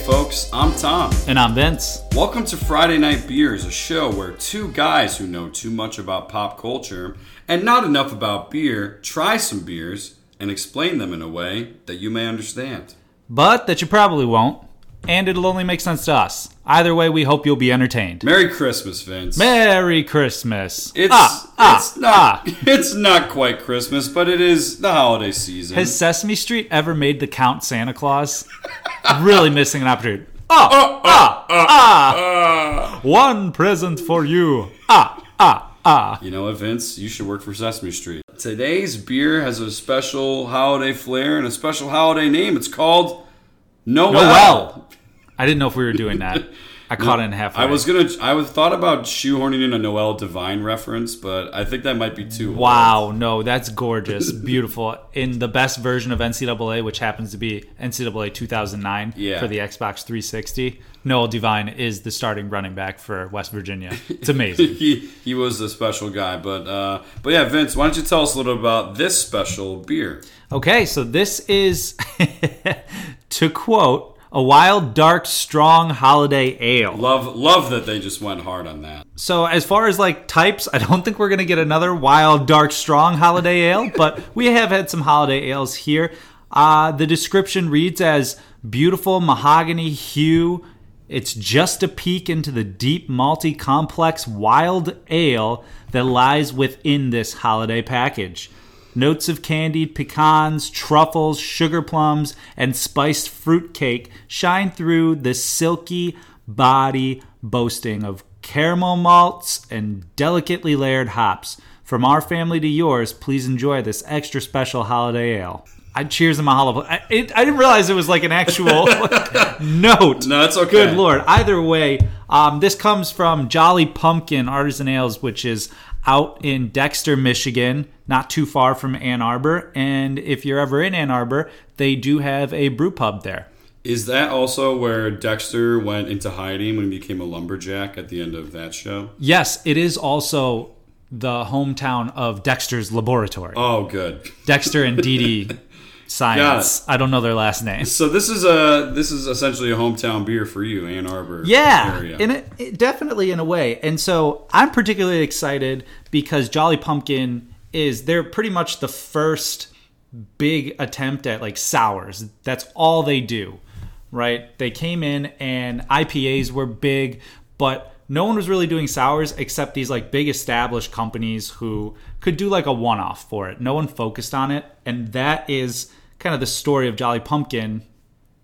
Hey folks, I'm Tom. And I'm Vince. Welcome to Friday Night Beers, a show where two guys who know too much about pop culture and not enough about beer try some beers and explain them in a way that you may understand. But that you probably won't, and it'll only make sense to us. Either way, we hope you'll be entertained. Merry Christmas, Vince. Merry Christmas. It's ah, ah, it's not it's not quite Christmas, but it is the holiday season. Has Sesame Street ever made the Count Santa Claus? really missing an opportunity. Ah, ah, ah. One present for you. Ah, ah, ah. You know what, Vince? You should work for Sesame Street. Today's beer has a special holiday flair and a special holiday name. It's called Noel. Noel. I didn't know if we were doing that. I caught it in halfway. I was gonna. I was thought about shoehorning in a Noel Devine reference, but I think that might be too. Wow, no, that's gorgeous, beautiful. In the best version of NCAA, which happens to be NCAA 2009 Yeah. for the Xbox 360, Noel Devine is the starting running back for West Virginia. It's amazing. he he was a special guy, but uh, but yeah, Vince, why don't you tell us a little about this special beer? Okay, so this is, to quote, a wild, dark, strong holiday ale. Love love that they just went hard on that. So as far as like types, I don't think we're gonna get another wild, dark, strong holiday ale, but we have had some holiday ales here. Uh, the description reads as beautiful mahogany hue. It's just a peek into the deep, malty, complex, wild ale that lies within this holiday package. Notes of candied pecans, truffles, sugar plums, and spiced fruit cake shine through the silky body, boasting of caramel malts and delicately layered hops. From our family to yours, please enjoy this extra special holiday ale. I cheers in my hollow. I, it, I didn't realize it was like an actual note. No, it's okay. Good lord. Either way, um, this comes from Jolly Pumpkin Artisan Ales, which is out in Dexter, Michigan, not too far from Ann Arbor. And if you're ever in Ann Arbor, they do have a brew pub there. Is that also where Dexter went into hiding when he became a lumberjack at the end of that show? Yes, it is also the hometown of Dexter's laboratory. Oh, good. Dexter and Dee Dee Science. I don't know their last name. So this is a this is essentially a hometown beer for you, Ann Arbor. Yeah, area. in it, it definitely in a way. And so I'm particularly excited because Jolly Pumpkin is they're pretty much the first big attempt at like sours. That's all they do, right? They came in and IPAs were big, but no one was really doing sours except these like big established companies who could do like a one-off for it. No one focused on it, and that is kind of the story of Jolly Pumpkin.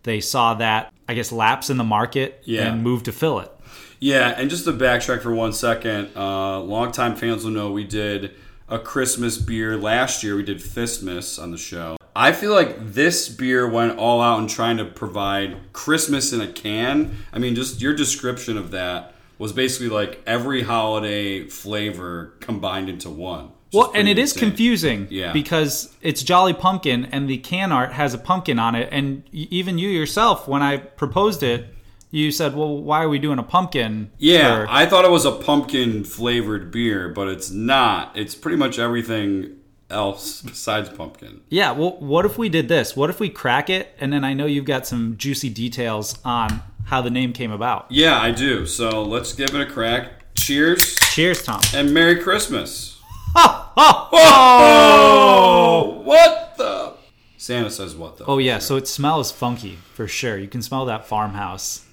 They saw that I guess lapse in the market Yeah. and moved to fill it. Yeah, and just to backtrack for one second, uh, longtime fans will know we did a Christmas beer last year. We did Fistmas on the show. I feel like this beer went all out in trying to provide Christmas in a can. I mean, just your description of that was basically like every holiday flavor combined into one. Well, and it is insane. confusing Yeah. because it's Jolly Pumpkin and the can art has a pumpkin on it. And even you yourself, when I proposed it, you said, well, why are we doing a pumpkin? Yeah, for- I thought it was a pumpkin flavored beer, but it's not. It's pretty much everything else besides pumpkin. yeah, well, what if we did this? What if we crack it? And then I know you've got some juicy details on how the name came about. Yeah, I do. So let's give it a crack. Cheers Cheers, Tom. and Merry Christmas. Oh! Oh, what the? Santa says what the? Oh, yeah, so it smells funky for sure. You can smell that farmhouse.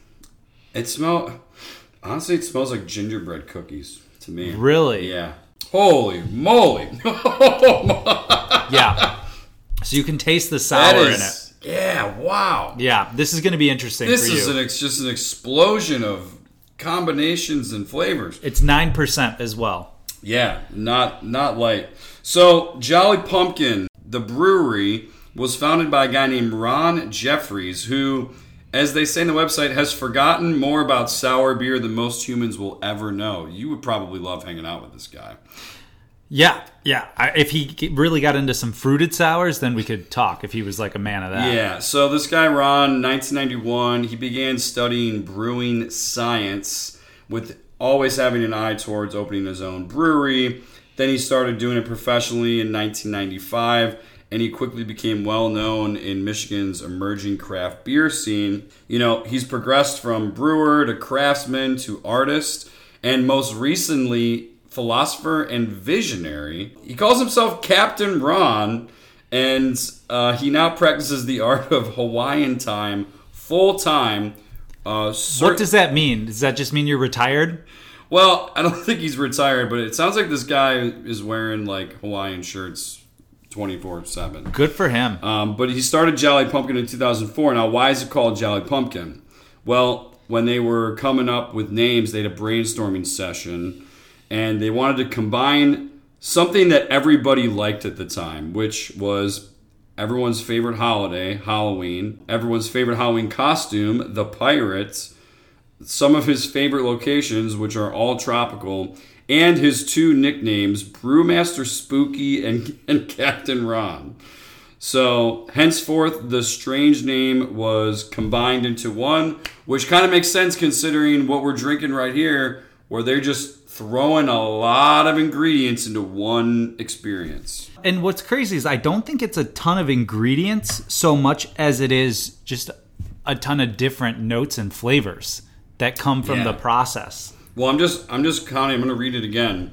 It smell. Honestly, it smells like gingerbread cookies to me. Really? Yeah. Holy moly! Yeah. So you can taste the sour in it. Yeah. Wow. Yeah, this is going to be interesting This for you. is an ex- just an explosion of combinations and flavors. it's 9% as well. Yeah, not not light. So Jolly Pumpkin, the brewery, was founded by a guy named Ron Jeffries, who, as they say in the website, has forgotten more about sour beer than most humans will ever know. You would probably love hanging out with this guy. Yeah, yeah. I, if he really got into some fruited sours, then we could talk. If he was like a man of that. Yeah, so this guy Ron, 1991, he began studying brewing science with always having an eye towards opening his own brewery. Then he started doing it professionally in 1995, and he quickly became well known in Michigan's emerging craft beer scene. You know, he's progressed from brewer to craftsman to artist, and most recently, philosopher and visionary. He calls himself Captain Ron, and uh, he now practices the art of Hawaiian time full time. Uh, What does that mean? Does that just mean you're retired? well, I don't think he's retired, but it sounds like this guy is wearing like Hawaiian shirts 24 7. Good for him. Um, but he started Jolly Pumpkin in 2004. Now, why is it called Jolly Pumpkin? Well, when they were coming up with names, they had a brainstorming session and they wanted to combine something that everybody liked at the time, which was everyone's favorite holiday, Halloween, everyone's favorite Halloween costume, the Pirates, some of his favorite locations, which are all tropical, and his two nicknames, Brewmaster Spooky and, and Captain Ron. So, henceforth, the strange name was combined into one, which kind of makes sense considering what we're drinking right here, where they're just throwing a lot of ingredients into one experience. And what's crazy is I don't think it's a ton of ingredients so much as it is just a ton of different notes and flavors that come from Yeah. the process. Well, I'm just I'm just counting. I'm going to read it again.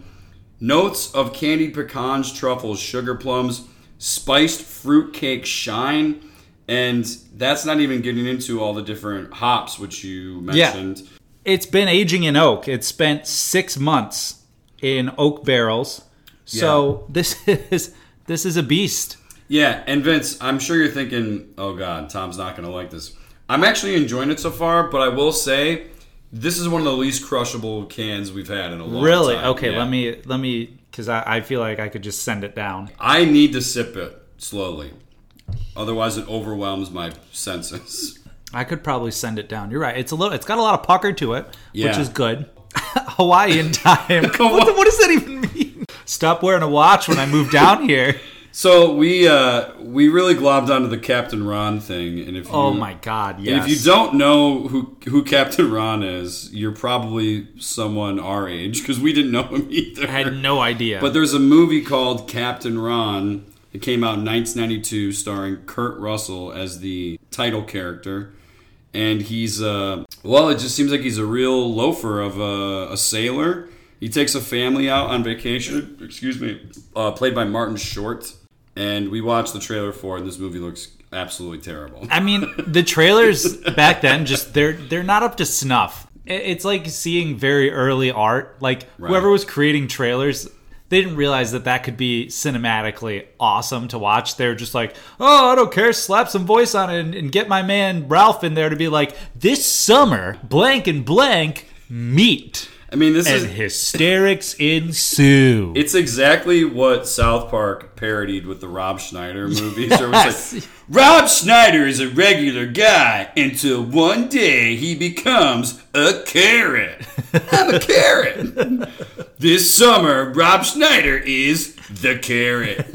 Notes of candied pecans, truffles, sugar plums, spiced fruit cake shine, and that's not even getting into all the different hops which you mentioned. It's been aging in oak. It's spent six months in oak barrels. So this is this is a beast. Yeah, and Vince, I'm sure you're thinking, "Oh God, Tom's not going to like this." I'm actually enjoying it so far, but I will say this is one of the least crushable cans we've had in a long Really? time. Okay, Yeah. let me let me because I, I feel like I could just send it down. I need to sip it slowly, otherwise it overwhelms my senses. I could probably send it down. You're right. It's a little. It's got a lot of pucker to it, which is good. Hawaiian time. what, what does that even mean? Stop wearing a watch when I move down here. So we uh, we really globbed onto the Captain Ron thing, and if you, Oh my god! Yes. if you don't know who who Captain Ron is, you're probably someone our age because we didn't know him either. I had no idea. But there's a movie called Captain Ron. It came out in 1992, starring Kurt Russell as the title character, and he's uh, well, it just seems like he's a real loafer of a, a sailor. He takes a family out on vacation. Excuse me, uh, played by Martin Short, and we watched the trailer for it. And this movie looks absolutely terrible. I mean, the trailers back then just they're they're not up to snuff. It's like seeing very early art. Like Right. whoever was creating trailers, they didn't realize that that could be cinematically awesome to watch. They're just like, oh, I don't care, slap some voice on it and, and get my man Ralph in there to be like, this summer, blank and blank meet. I mean, this And is hysterics ensue. It's exactly what South Park parodied with the Rob Schneider movies. Was like, Rob Schneider is a regular guy until one day he becomes a carrot. I'm a carrot. this summer, Rob Schneider is the carrot.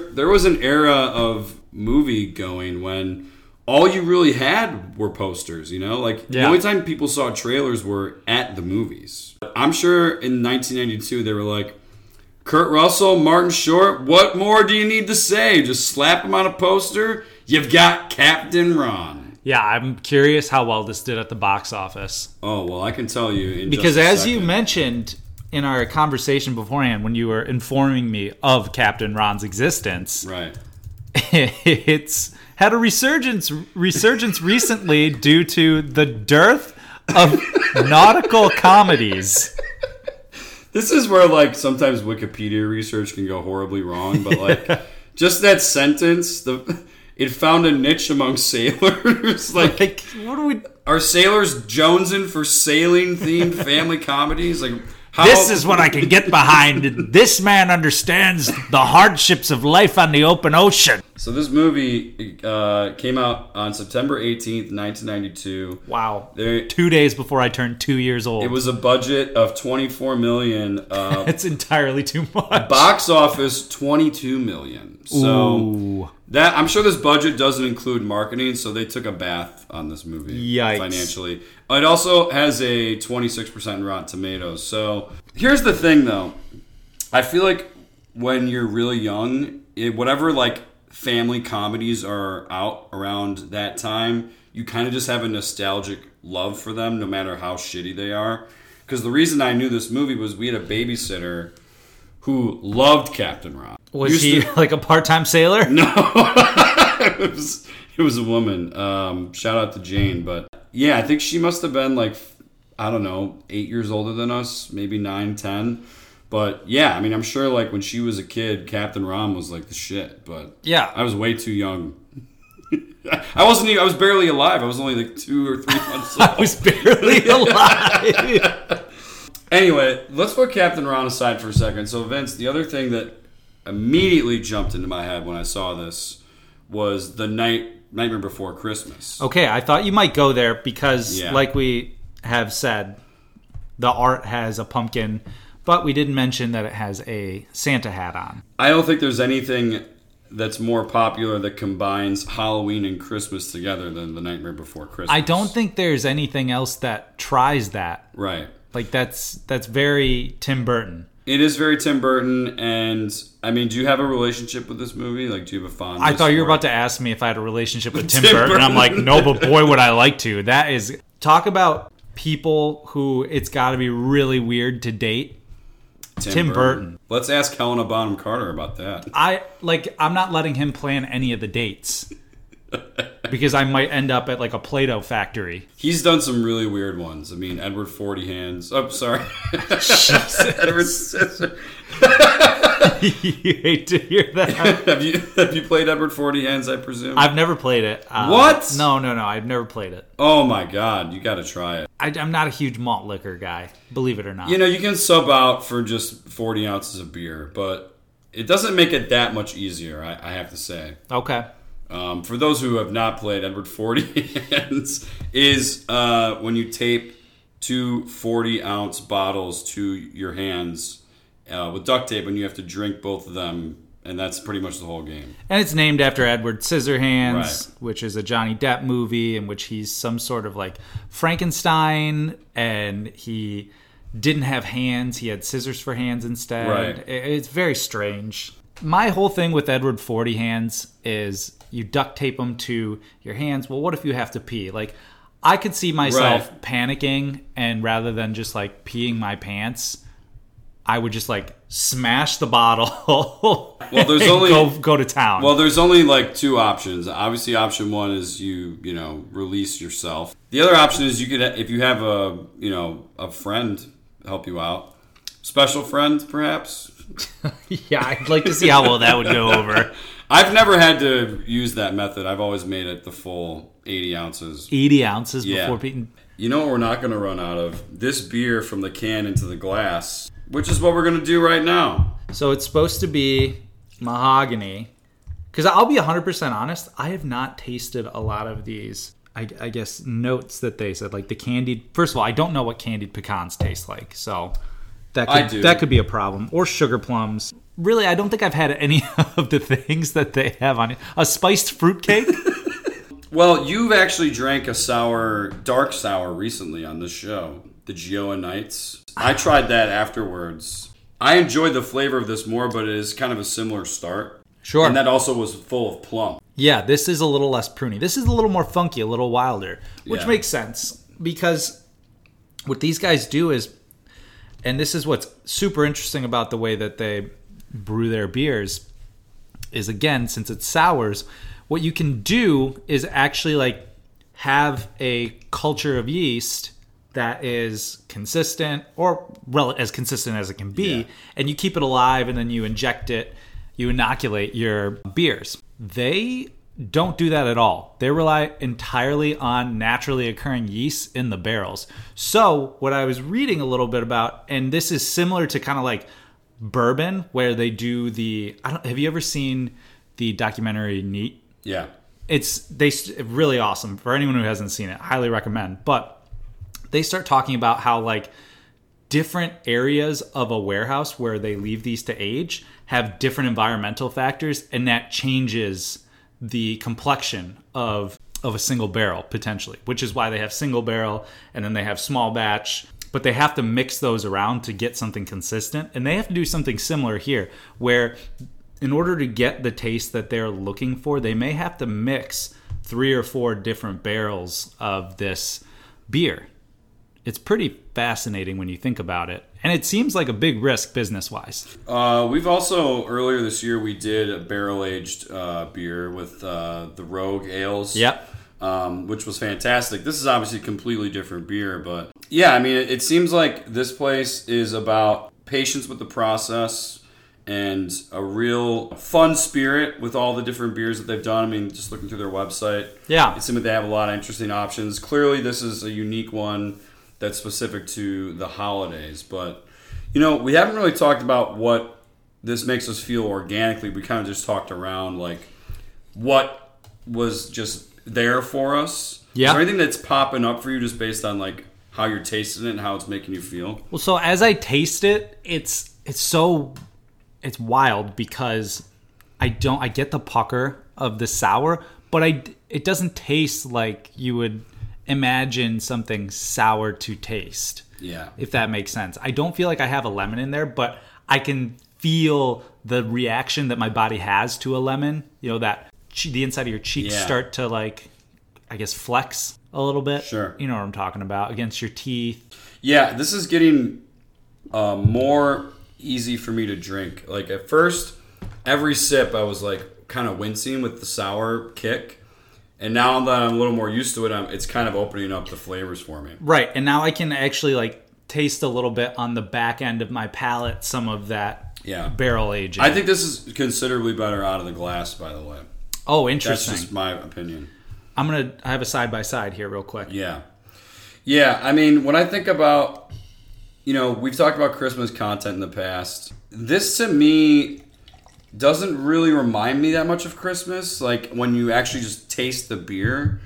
there was an era of movie going when all you really had were posters, you know? Like the only time people saw trailers were at the movies. I'm sure in 1992 they were like, Kurt Russell, Martin Short, what more do you need to say? Just slap him on a poster. You've got Captain Ron. yeah, I'm curious how well this did at the box office. Oh, well, I can tell you. In because just a as you mentioned in our conversation beforehand when you were informing me of captain ron's existence Right. it's had a resurgence resurgence recently due to the dearth of nautical comedies This is where, like, sometimes Wikipedia research can go horribly wrong, but, like, just that sentence, the it found a niche among sailors. like, like what do we are sailors jonesing for sailing themed family comedies? Like, how, this is what i can get behind this man understands the hardships of life on the open ocean So this movie uh, came out on September 18th, 1992. wow There, two days before i turned two years old it was a budget of 24 million. Uh, it's entirely too much box office 22 million. So Ooh. that I'm sure this budget doesn't include marketing, so they took a bath on this movie Yikes. financially. It also has a 26% Rotten Tomatoes. So here's the thing, though. I feel like when you're really young it, whatever like family comedies are out around that time, you kind of just have a nostalgic love for them, no matter how shitty they are. Because the reason I knew this movie was we had a babysitter who loved Captain Ron. Was Used he to- like a part-time sailor? no, it was it was a woman. Um, shout out to Jane, but yeah, I think she must have been like I don't know, eight years older than us, maybe nine, ten. But yeah, I mean, I'm sure like when she was a kid, Captain Ron was like the shit. But Yeah. I was way too young. I wasn't. Even, I was barely alive. I was only like two or three months old. I was barely alive. Anyway, let's put Captain Ron aside for a second. So, Vince, the other thing that immediately jumped into my head when I saw this was the night Nightmare Before Christmas. okay, I thought you might go there because, Yeah. like we have said, the art has a pumpkin, but we didn't mention that it has a Santa hat on. I don't think there's anything that's more popular that combines Halloween and Christmas together than the Nightmare Before Christmas. I don't think there's anything else that tries that. Right. Like that's that's very Tim Burton. It is very Tim Burton, and I mean, do you have a relationship with this movie? Like, do you have a fondness? I thought you were about to ask me if I had a relationship with Tim, Tim Burton. I'm like, no, but boy, would I like to. That is talk about people who it's got to be really weird to date. Tim Burton. Let's ask Helena Bonham Carter about that. I like. I'm not letting him plan any of the dates because I might end up at like a Play-Doh factory. He's done some really weird ones. I mean, Edward Forty Hands. Oh, sorry, Edward Scissor. you hate to hear that. Have you have you played Edward Forty Hands? I presume. I've never played it. Uh, What? No, no, no. I've never played it. oh my god, you got to try it. I, I'm not a huge malt liquor guy, believe it or not. You know, you can sub out for just forty ounces of beer, but it doesn't make it that much easier. I, I have to say. okay. Um, for those who have not played Edward Forty Hands, is uh, when you tape two 40 ounce bottles to your hands uh, with duct tape, and you have to drink both of them, and that's pretty much the whole game. And it's named after Edward Scissorhands, Right. which is a Johnny Depp movie in which he's some sort of like Frankenstein and he didn't have hands. He had scissors for hands instead. Right. It's very strange. My whole thing with Edward Forty Hands is you duct tape them to your hands. Well, what if you have to pee? Like, I could see myself Right. panicking and rather than just like peeing my pants, I would just like smash the bottle. Well, there's and only- go, go to town. Well, there's only like two options. Obviously, option one is you, you know, release yourself. The other option is you could, if you have a, you know, a friend help you out, special friend perhaps. yeah, I'd like to see how well that would go over. I've never had to use that method. I've always made it the full 80 ounces. 80 ounces Yeah. before beating. You know what we're not going to run out of? This beer from the can into the glass, which is what we're going to do right now. So it's supposed to be mahogany. Because I'll be 100% honest, I have not tasted a lot of these, I, I guess, notes that they said. Like the candied. First of all, I don't know what candied pecans taste like. So that could, that could be a problem. Or sugar plums. Really, I don't think I've had any of the things that they have on it. A spiced fruitcake? Well, you've actually drank a sour, dark sour recently on this show, the Gioa Nights. I tried that afterwards. I enjoyed the flavor of this more, but it is kind of a similar start. Sure. And that also was full of plum. Yeah, this is a little less pruny. This is a little more funky, a little wilder, which Yeah. makes sense because what these guys do is, and this is what's super interesting about the way that they brew their beers, is again, since it's sours, what you can do is actually like have a culture of yeast that is consistent or as consistent as it can be Yeah. and you keep it alive and then you inject it you inoculate your beers. They don't do that at all. They rely entirely on naturally occurring yeast in the barrels. So what i was reading a little bit about and this is similar to kind of like bourbon where they do the I don't have you ever seen the documentary neat? Yeah. it's they really awesome. For anyone who hasn't seen it highly recommend. But they start talking about how like different areas of a warehouse where they leave these to age have different environmental factors and that changes the complexion of of a single barrel potentially which is why they have single barrel and then they have small batch but they have to mix those around to get something consistent and they have to do something similar here where in order to get the taste that they're looking for, they may have to mix three or four different barrels of this beer. It's pretty fascinating when you think about it. And it seems like a big risk business wise. Uh, we've also earlier this year we did a barrel aged uh, beer with uh, the Rogue Ales. Yep. Um, which was fantastic. This is obviously a completely different beer, but yeah, I mean, it, it seems like this place is about patience with the process and a real fun spirit with all the different beers that they've done. I mean, just looking through their website, Yeah. it seems like they have a lot of interesting options. Clearly, this is a unique one that's specific to the holidays. But you know, we haven't really talked about what this makes us feel organically. We kind of just talked around like what was just there for us. Yeah. Is there anything that's popping up for you just based on like how you're tasting it and how it's making you feel? Well, so as I taste it, it's it's so it's wild because I don't I get the pucker of the sour, but I it doesn't taste like you would imagine something sour to taste. Yeah. If that makes sense. I don't feel like I have a lemon in there, but I can feel the reaction that my body has to a lemon. You know that the inside of your cheeks Yeah. start to like I guess flex a little bit. Sure. You know what I'm talking about against your teeth. Yeah, this is getting uh, more easy for me to drink. Like at first, every sip I was like kind of wincing with the sour kick, and now that I'm a little more used to it, I'm, it's kind of opening up the flavors for me. Right, and now I can actually like taste a little bit on the back end of my palate some of that Yeah. barrel aging. I think this is considerably better out of the glass. By the way, oh, interesting. that's just my opinion. I'm gonna I have a side by side here, real quick. Yeah. Yeah, I mean, when I think about, you know, we've talked about Christmas content in the past. This to me doesn't really remind me that much of Christmas. Like when you actually just taste the beer,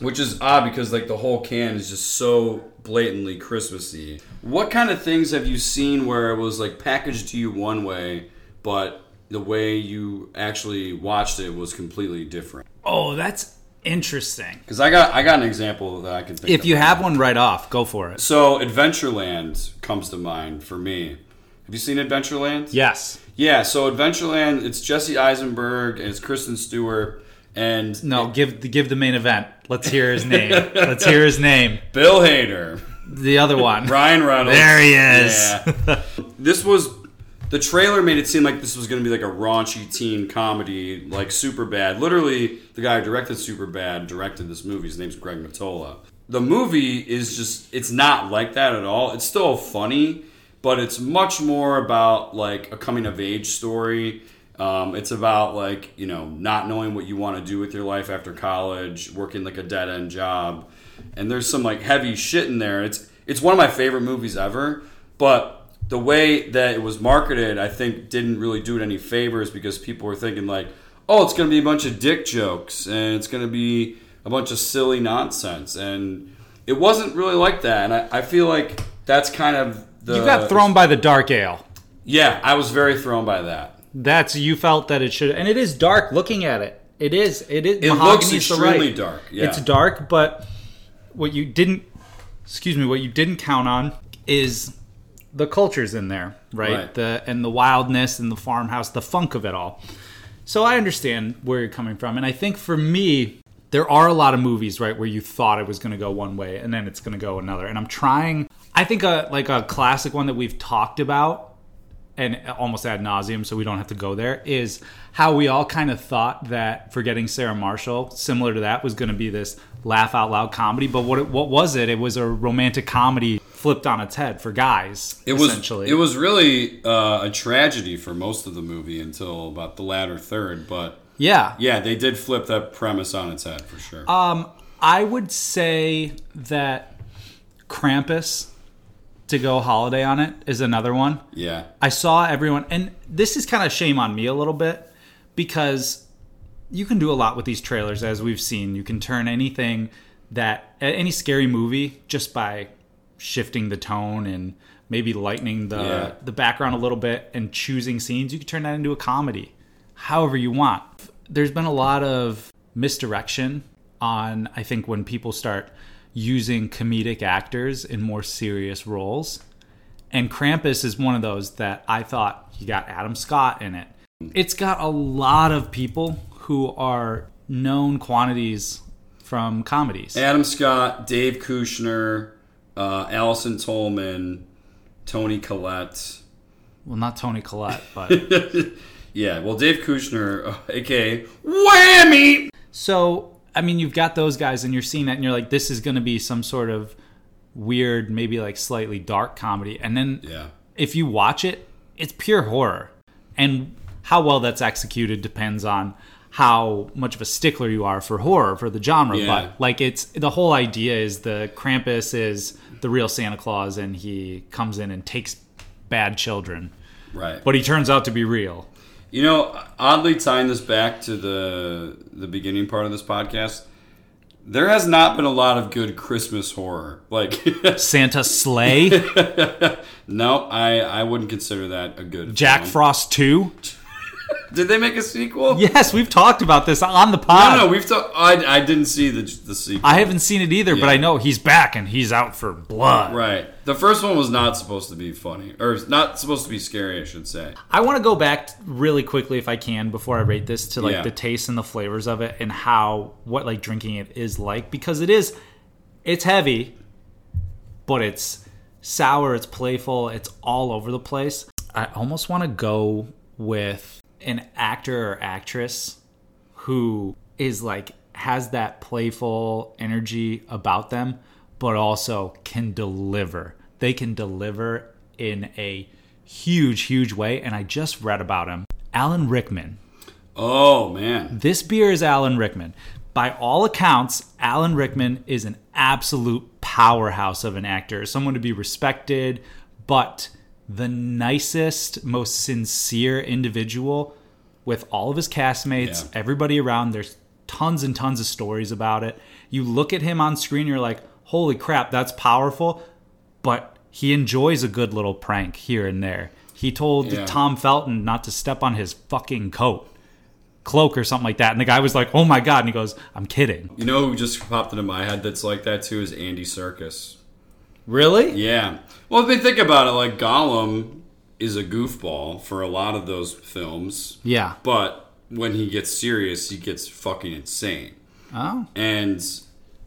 which is odd because like the whole can is just so blatantly Christmassy. What kind of things have you seen where it was like packaged to you one way, but the way you actually watched it was completely different? Oh, that's interesting. Because I got I got an example that I can think. If you have one right off, go for it. So Adventureland comes to mind for me. Have you seen Adventureland? Yes. Yeah, so Adventureland, it's Jesse Eisenberg and it's Kristen Stewart and No, give the give the main event. Let's hear his name. Let's hear his name. Bill Hader, The other one. Ryan Reynolds. There he is. Yeah. this was the trailer made it seem like this was going to be like a raunchy teen comedy, like Super Bad. Literally, the guy who directed Super Bad directed this movie. His name's Greg Mottola. The movie is just, it's not like that at all. It's still funny, but it's much more about like a coming of age story. Um, it's about like, you know, not knowing what you want to do with your life after college, working like a dead end job. And there's some like heavy shit in there. It's, it's one of my favorite movies ever, but the way that it was marketed, I think, didn't really do it any favors because people were thinking like, "Oh, it's going to be a bunch of dick jokes and it's going to be a bunch of silly nonsense," and it wasn't really like that. And I, I feel like that's kind of the You got thrown by the dark ale. Yeah, I was very thrown by that. That's you felt that it should, and it is dark. Looking at it, it is. It is. It looks extremely right- dark. Yeah, It's dark, but what you didn't, excuse me, what you didn't count on is the cultures in there, right? Right. The and the wildness and the farmhouse, the funk of it all. So I understand where you're coming from, and I think for me, there are a lot of movies, right, where you thought it was going to go one way and then it's going to go another. And I'm trying. I think a like a classic one that we've talked about and almost ad nauseum, so we don't have to go there, is how we all kind of thought that Forgetting Sarah Marshall, similar to that, was going to be this laugh out loud comedy. But what it, what was it? It was a romantic comedy flipped on its head for guys. It was it was really uh, a tragedy for most of the movie until about the latter third. But yeah. yeah, they did flip that premise on its head for sure. Um, I would say that Krampus to go holiday on it is another one. yeah, I saw everyone, and this is kind of shame on me a little bit because you can do a lot with these trailers, as we've seen. You can turn anything that any scary movie just by shifting the tone and maybe lightening the Yeah. the background a little bit and choosing scenes. You can turn that into a comedy, however you want. There's been a lot of misdirection on, I think, when people start using comedic actors in more serious roles. And Krampus is one of those that I thought you got Adam Scott in it. It's got a lot of people who are known quantities from comedies. Adam Scott, Dave Koechner, uh, Allison Tolman, Toni Collette. Well, not Toni Collette, but Yeah, well, Dave Koechner, aka Whammy. so I mean, you've got those guys, and you're seeing that, and you're like, this is going to be some sort of weird, maybe like slightly dark comedy, and then Yeah. if you watch it, it's pure horror. And how well that's executed depends on how much of a stickler you are for horror for the genre. Yeah. But like it's the whole idea is the Krampus is the real Santa Claus and he comes in and takes bad children. Right. But he turns out to be real. You know, oddly tying this back to the the beginning part of this podcast, there has not been a lot of good Christmas horror. Like, Santa Slay, no, I I wouldn't consider that a good. Jack film. Frost 2. Did they make a sequel? Yes, we've talked about this on the pod. No, no, we've talked. I, I didn't see the the sequel. I haven't seen it either, but I know he's back and he's out for blood. Right. The first one was not supposed to be funny, or not supposed to be scary, I should say. I want to go back really quickly, if I can, before I rate this to like Yeah. the taste and the flavors of it, and how what like drinking it is like because it is, it's heavy, but it's sour, it's playful, it's all over the place. I almost want to go with an actor or actress who is like has that playful energy about them, but also can deliver. They can deliver in a huge, huge way. And I just read about him. Alan Rickman. Oh man. This beer is Alan Rickman. By all accounts, Alan Rickman is an absolute powerhouse of an actor, someone to be respected, but the nicest, most sincere individual with all of his castmates, Yeah. everybody around. There's tons and tons of stories about it. You look at him on screen, you're like, holy crap, that's powerful. But he enjoys a good little prank here and there. He told Yeah. Tom Felton not to step on his fucking coat, cloak, or something like that. And the guy was like, oh my God. And he goes, I'm kidding. You know who just popped into my head that's like that too is Andy Serkis. Really? Yeah. Well, if they think about it, like Gollum is a goofball for a lot of those films, Yeah. but when he gets serious, he gets fucking insane. Oh. And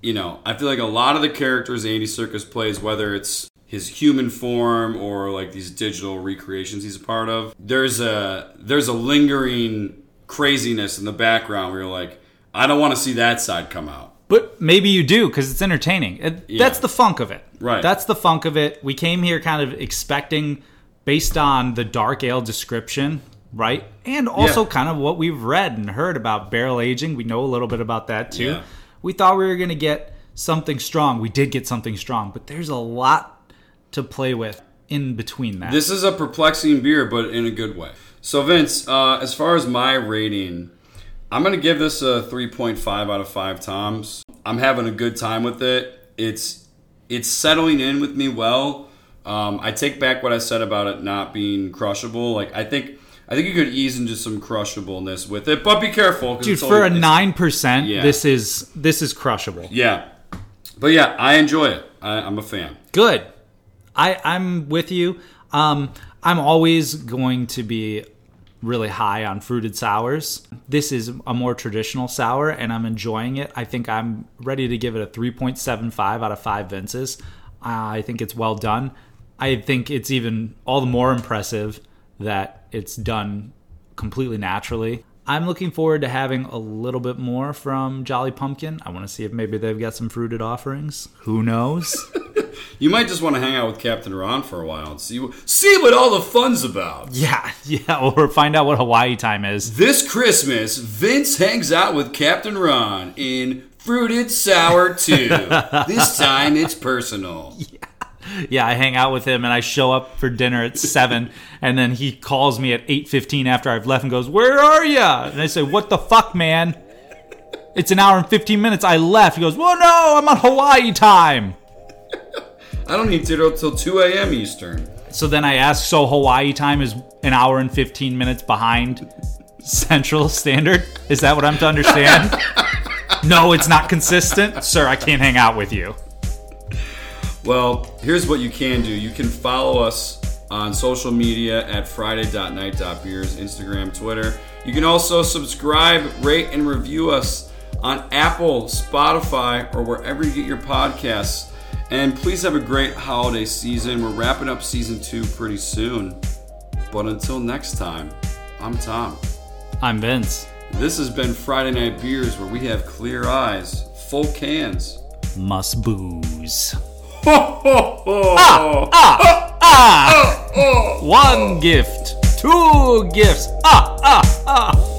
you know, I feel like a lot of the characters Andy Serkis plays, whether it's his human form or like these digital recreations he's a part of, there's a there's a lingering craziness in the background where you're like, I don't want to see that side come out. But maybe you do because it's entertaining. It, Yeah. That's the funk of it. Right. That's the funk of it. We came here kind of expecting, based on the dark ale description, right? And also Yeah. kind of what we've read and heard about barrel aging. We know a little bit about that too. Yeah. We thought we were going to get something strong. We did get something strong, but there's a lot to play with in between that. This is a perplexing beer, but in a good way. So, Vince, uh, as far as my rating, I'm going to give this a 3.5 out of 5 toms. I'm having a good time with it. It's it's settling in with me well. Um, I take back what I said about it not being crushable. Like I think I think you could ease into some crushableness with it, but be careful. Dude, for a only- it's- nine percent, Yeah. this is this is crushable. Yeah, but yeah, I enjoy it. I, I'm a fan. Good. I I'm with you. Um, I'm always going to be really high on fruited sours. This is a more traditional sour, and I'm enjoying it. I think I'm ready to give it a 3.75 out of five Vinces. I think it's well done. I think it's even all the more impressive that it's done completely naturally. I'm looking forward to having a little bit more from Jolly Pumpkin. I want to see if maybe they've got some fruited offerings. Who knows? You might just want to hang out with Captain Ron for a while and see what, see what all the fun's about. Yeah, yeah, or find out what Hawaii time is. This Christmas, Vince hangs out with Captain Ron in Fruited Sour 2. this time it's personal. Yeah, I hang out with him and I show up for dinner at 7 and then he calls me at 8:15 after I've left and goes, "Where are you?" And I say, "What the fuck, man? It's an hour and 15 minutes. I left." He goes, "Well, no, I'm on Hawaii time." I don't need to till 2 a.m. Eastern. So then I ask, "So Hawaii time is an hour and 15 minutes behind Central Standard? Is that what I'm to understand?" no, it's not consistent. Sir, I can't hang out with you. Well, here's what you can do you can follow us on social media at friday.night.beers, Instagram, Twitter. You can also subscribe, rate, and review us on Apple, Spotify, or wherever you get your podcasts. And please have a great holiday season. We're wrapping up season two pretty soon. But until next time, I'm Tom. I'm Vince. This has been Friday Night Beers, where we have clear eyes, full cans. Must booze. Ho, ho. Ah! One gift. Two gifts. Ah, ah, ah.